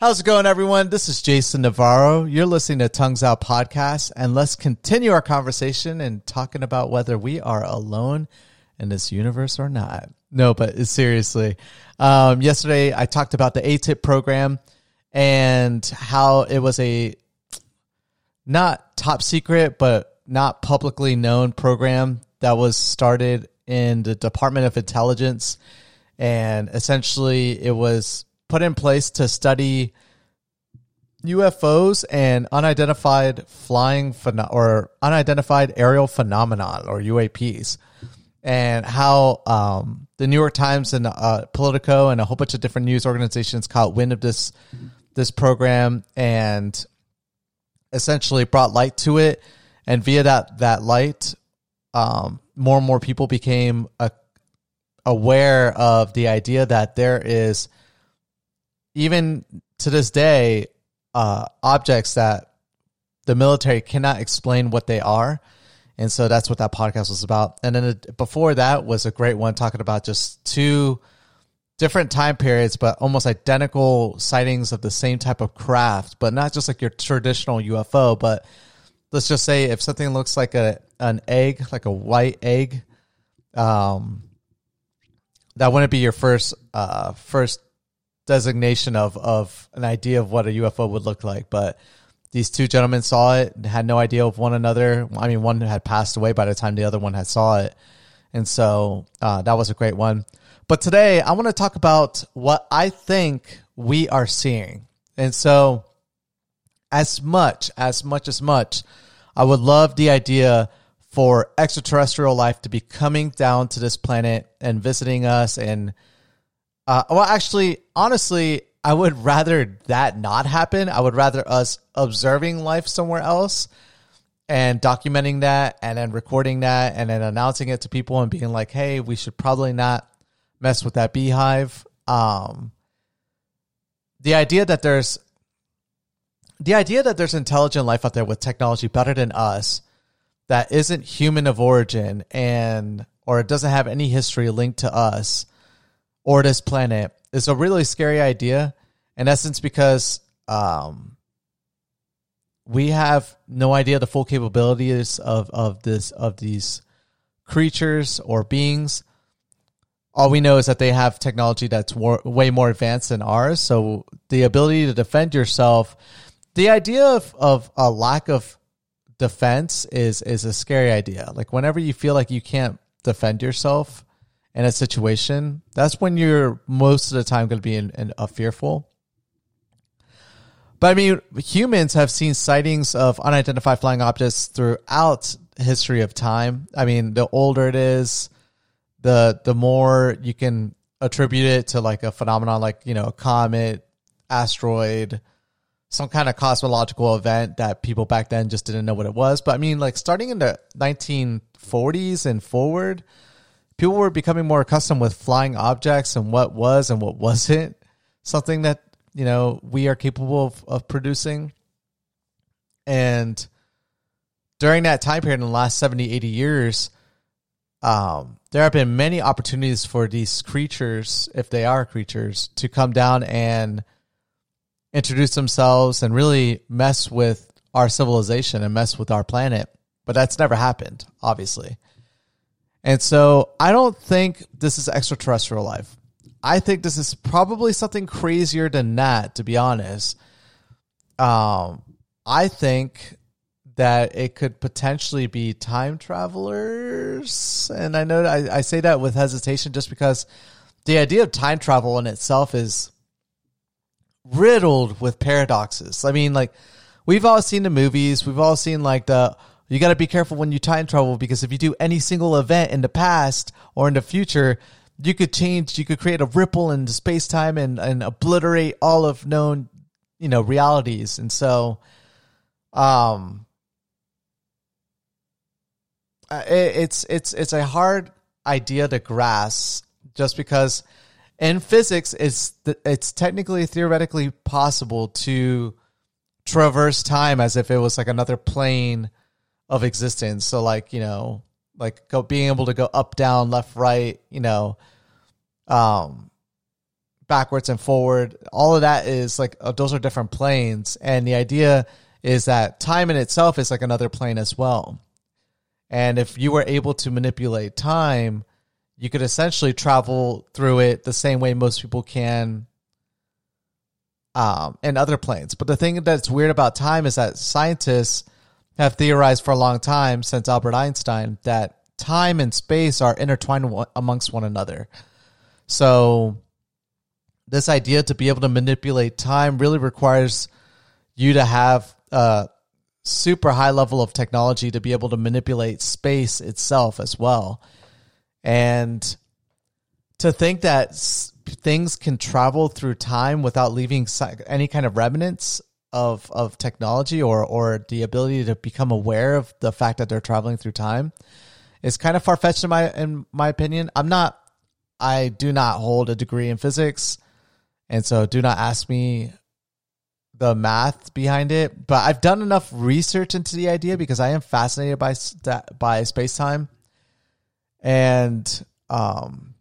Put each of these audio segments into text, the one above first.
How's it going, everyone? This is Jason Navarro. You're listening to Tongues Out Podcast, and let's continue our conversation and talking about whether we are alone in this universe or not. No, but seriously, um, yesterday I talked about the AATIP program and how it was a not top secret, but not publicly known program that was started in the Department of Intelligence. And essentially, it was put in place to study UFOs and unidentified flying pheno- or unidentified aerial phenomenon or UAPs, and how um, the New York Times and uh, Politico and a whole bunch of different news organizations caught wind of this this program and essentially brought light to it, and via that that light, um, more and more people became a, uh, aware of the idea that there is even to this day, uh, objects that the military cannot explain what they are. And so that's what that podcast was about. And then before that was a great one talking about just two different time periods, but almost identical sightings of the same type of craft, but not just like your traditional UFO, but let's just say if something looks like a an egg, like a white egg, um, that wouldn't be your first uh, first designation of of an idea of what a UFO would look like, but these two gentlemen saw it and had no idea of one another. I mean, one had passed away by the time the other one had saw it, and so uh, that was a great one. But today, I want to talk about what I think we are seeing, and so as much as much as much, I would love the idea for extraterrestrial life to be coming down to this planet and visiting us and uh, well, actually, honestly, I would rather that not happen. I would rather us observing life somewhere else and documenting that and then recording that and then announcing it to people and being like, hey, we should probably not mess with that beehive. Um, the idea that there's the idea that there's intelligent life out there with technology better than us that isn't human of origin and or it doesn't have any history linked to us or this planet is a really scary idea. In essence, because um, we have no idea the full capabilities of, of this of these creatures or beings. All we know is that they have technology that's more, way more advanced than ours. So the ability to defend yourself, the idea of, of a lack of defense is is a scary idea. Like whenever you feel like you can't defend yourself, in a situation, that's when you're most of the time going to be in, in a fearful. But I mean, humans have seen sightings of unidentified flying objects throughout history of time. I mean, the older it is, the the more you can attribute it to like a phenomenon like, you know, a comet, asteroid, some kind of cosmological event that people back then just didn't know what it was. But I mean, like starting in the 1940s and forward, people were becoming more accustomed with flying objects and what was and what wasn't. Something that you know we are capable of, of producing. And during that time period in the last 70 80 years um, there have been many opportunities for these creatures if they are creatures to come down and introduce themselves and really mess with our civilization and mess with our planet. But that's never happened obviously and so I don't think this is extraterrestrial life. I think this is probably something crazier than that, to be honest. Um, I think that it could potentially be time travelers. And I know I, I say that with hesitation just because the idea of time travel in itself is riddled with paradoxes. I mean, like, we've all seen the movies, we've all seen like the you got to be careful when you time travel because if you do any single event in the past or in the future, you could change, you could create a ripple in space time and, and obliterate all of known, you know, realities. And so, um, it, it's, it's, it's a hard idea to grasp just because in physics, it's, it's technically theoretically possible to traverse time as if it was like another plane of existence. So like, you know, like go being able to go up, down, left, right, you know, um backwards and forward. All of that is like uh, those are different planes, and the idea is that time in itself is like another plane as well. And if you were able to manipulate time, you could essentially travel through it the same way most people can um, in other planes. But the thing that's weird about time is that scientists have theorized for a long time since Albert Einstein that time and space are intertwined amongst one another. So this idea to be able to manipulate time really requires you to have a super high level of technology to be able to manipulate space itself as well. And to think that things can travel through time without leaving any kind of remnants of of technology or or the ability to become aware of the fact that they're traveling through time is kind of far fetched in my in my opinion. I'm not I do not hold a degree in physics, and so do not ask me the math behind it. But I've done enough research into the idea because I am fascinated by by space time, and um,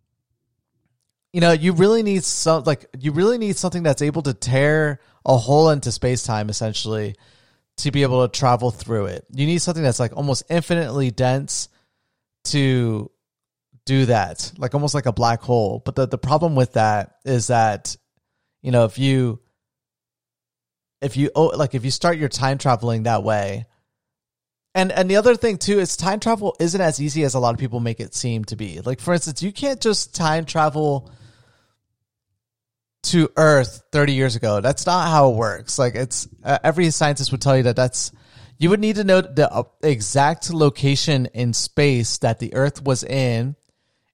you know, you really need some like you really need something that's able to tear a hole into space time essentially to be able to travel through it. You need something that's like almost infinitely dense to do that, like almost like a black hole. But the, the problem with that is that, you know, if you, if you, oh, like if you start your time traveling that way, and and the other thing too is time travel isn't as easy as a lot of people make it seem to be. Like for instance, you can't just time travel to Earth 30 years ago. That's not how it works. Like it's uh, every scientist would tell you that that's you would need to know the uh, exact location in space that the Earth was in,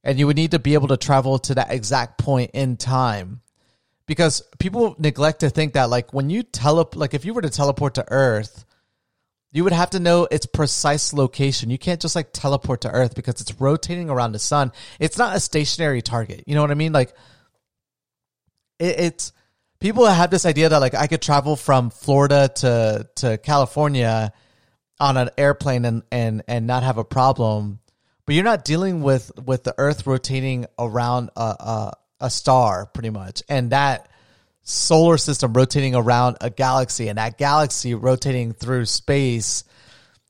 and you would need to be able to travel to that exact point in time. Because people neglect to think that, like, when you tele, like, if you were to teleport to Earth, you would have to know its precise location. You can't just like teleport to Earth because it's rotating around the sun. It's not a stationary target. You know what I mean? Like, it, it's people have this idea that like I could travel from Florida to to California on an airplane and and and not have a problem, but you're not dealing with with the Earth rotating around a a, a star pretty much, and that solar system rotating around a galaxy, and that galaxy rotating through space.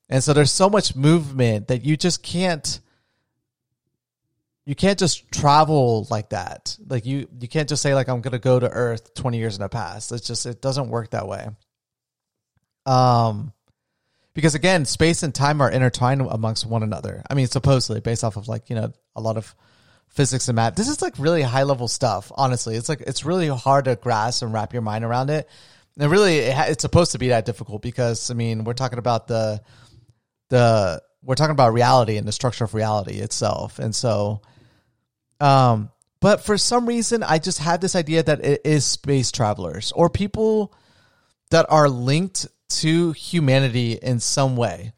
And so there's so much movement that you just can't you can't just travel like that. Like you you can't just say like I'm to go to Earth 20 years in the past. It's just it doesn't work that way. Um because again, space and time are intertwined amongst one another. I mean, supposedly based off of like, you know, a lot of physics and math. This is like really high level stuff, honestly. It's like it's really hard to grasp and wrap your mind around it. And really it, it's supposed to be that difficult because I mean, we're talking about the the we're talking about reality and the structure of reality itself. And so um, but for some reason, I just had this idea that it is space travelers or people that are linked to humanity in some way.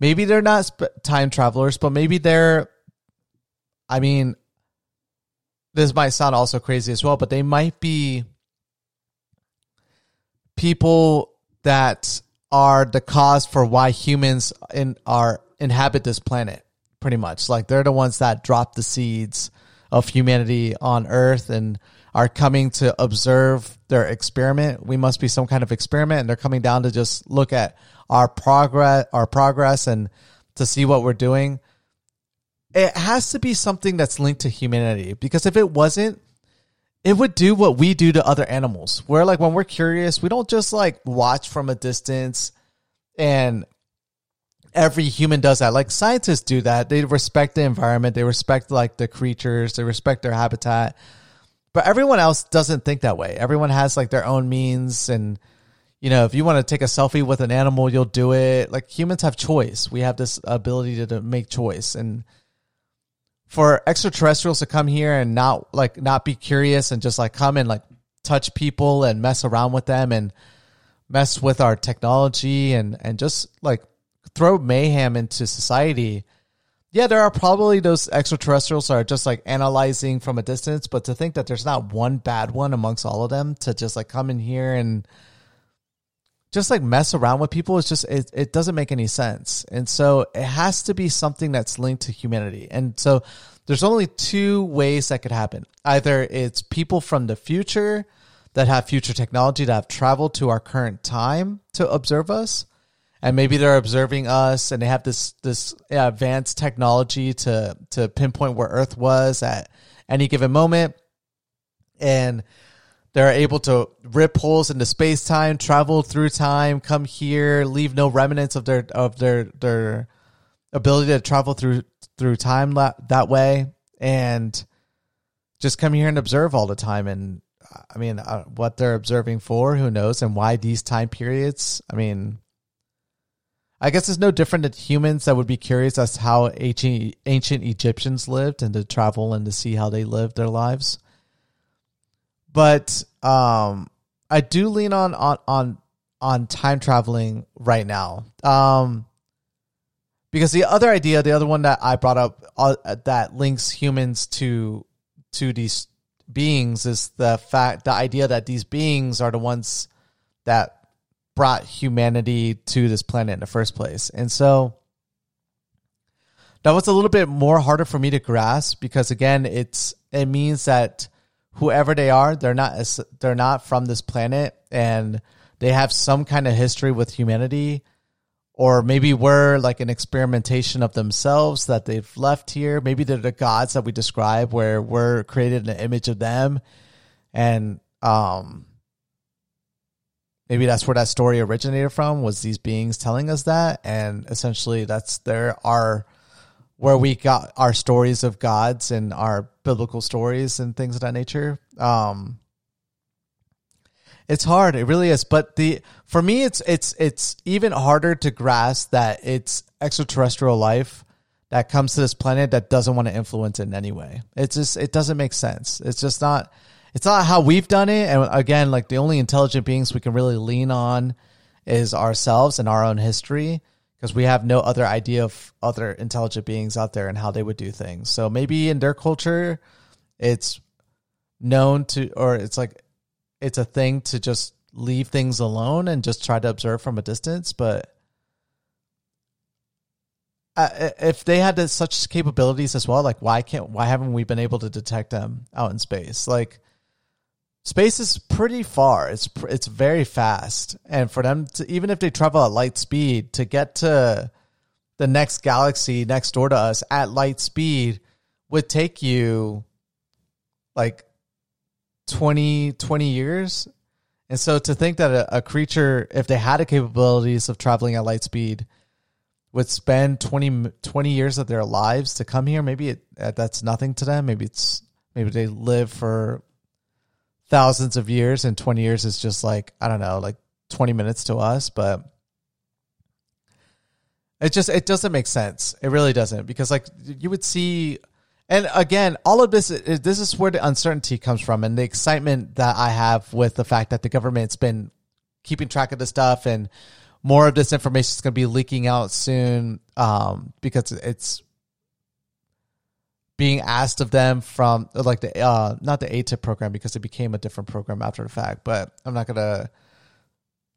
Maybe they're not sp- time travelers, but maybe they're, I mean, this might sound also crazy as well, but they might be people that are the cause for why humans in are inhabit this planet pretty much like they're the ones that drop the seeds of humanity on Earth and are coming to observe their experiment. We must be some kind of experiment, and they're coming down to just look at our progress, our progress, and to see what we're doing. It has to be something that's linked to humanity because if it wasn't, it would do what we do to other animals. Where like when we're curious, we don't just like watch from a distance and every human does that. Like scientists do that. They respect the environment. They respect like the creatures. They respect their habitat. But everyone else doesn't think that way. Everyone has like their own means and you know, if you want to take a selfie with an animal, you'll do it. Like humans have choice. We have this ability to, to make choice and for extraterrestrials to come here and not like not be curious and just like come and like touch people and mess around with them and mess with our technology and and just like throw mayhem into society, yeah, there are probably those extraterrestrials that are just like analyzing from a distance, but to think that there's not one bad one amongst all of them to just like come in here and just like mess around with people is just it, it doesn't make any sense. And so it has to be something that's linked to humanity. And so there's only two ways that could happen. Either it's people from the future that have future technology that have traveled to our current time to observe us, and maybe they're observing us and they have this this advanced technology to to pinpoint where Earth was at any given moment, and they're able to rip holes into space time, travel through time, come here, leave no remnants of their of their their ability to travel through through time that, that way, and just come here and observe all the time. And I mean, uh, what they're observing for, who knows, and why these time periods? I mean, I guess it's no different than humans that would be curious as to how ancient ancient Egyptians lived and to travel and to see how they lived their lives. But um, I do lean on on on on time traveling right now. Um, because the other idea, the other one that I brought up uh, that links humans to to these beings is the fact the idea that these beings are the ones that brought humanity to this planet in the first place. And so that was a little bit more harder for me to grasp because again, it's it means that whoever they are, they're not they're not from this planet and they have some kind of history with humanity or maybe we're like an experimentation of themselves that they've left here. Maybe they're the gods that we describe where we're created in an image of them and um maybe that's where that story originated from was these beings telling us that. And essentially that's there are where we got our stories of gods and our biblical stories and things of that nature. Um it's hard. It really is. But the for me it's it's it's even harder to grasp that it's extraterrestrial life that comes to this planet that doesn't want to influence it in any way. It's just it doesn't make sense. It's just not it's not how we've done it. And again, like the only intelligent beings we can really lean on is ourselves and our own history because we have no other idea of other intelligent beings out there and how they would do things. So maybe in their culture, it's known to, or it's like, it's a thing to just leave things alone and just try to observe from a distance. But uh, if they had such capabilities as well, like why can't, why haven't we been able to detect them out in space? Like, space is pretty far. It's it's very fast, and for them to even if they travel at light speed to get to the next galaxy next door to us at light speed would take you like 20 20 years. And so to think that a, a creature if they had the capabilities of traveling at light speed would spend 20, 20 years of their lives to come here maybe it, that's nothing to them. Maybe it's maybe they live for thousands of years and 20 years is just like i don't know like 20 minutes to us but it just it doesn't make sense. It really doesn't because like you would see and again all of this this is where the uncertainty comes from and the excitement that i have with the fact that the government's been keeping track of this stuff and more of this information is going to be leaking out soon um, because it's being asked of them from like the uh not the AATIP program because it became a different program after the fact, but I'm not gonna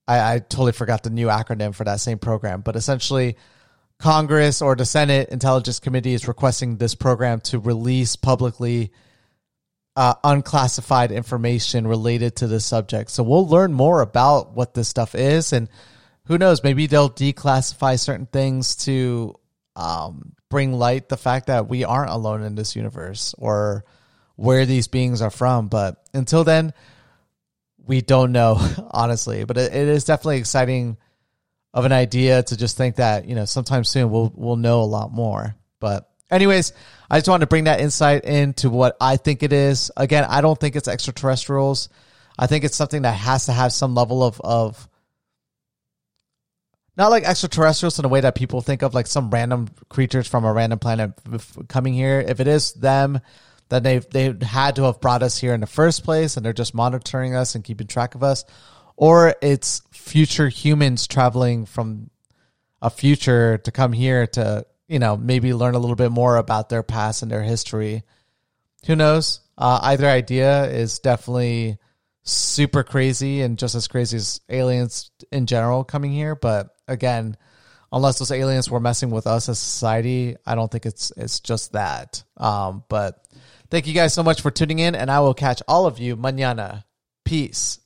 I, I totally forgot the new acronym for that same program. But essentially Congress or the Senate Intelligence Committee is requesting this program to release publicly uh, unclassified information related to this subject. So we'll learn more about what this stuff is, and who knows, maybe they'll declassify certain things to um, bring light the fact that we aren't alone in this universe or where these beings are from. But until then, we don't know, honestly. But it, it is definitely exciting of an idea to just think that you know sometime soon we'll we'll know a lot more. But anyways, I just wanted to bring that insight into what I think it is. Again, I don't think it's extraterrestrials. I think it's something that has to have some level of of not like extraterrestrials in a way that people think of like some random creatures from a random planet coming here. If it is them, then they they had to have brought us here in the first place, and they're just monitoring us and keeping track of us, or it's future humans traveling from a future to come here to you know maybe learn a little bit more about their past and their history. Who knows? Uh, either idea is definitely super crazy and just as crazy as aliens in general coming here, but again, unless those aliens were messing with us as society, I don't think it's it's just that. Um, but thank you guys so much for tuning in, and I will catch all of you mañana. Peace.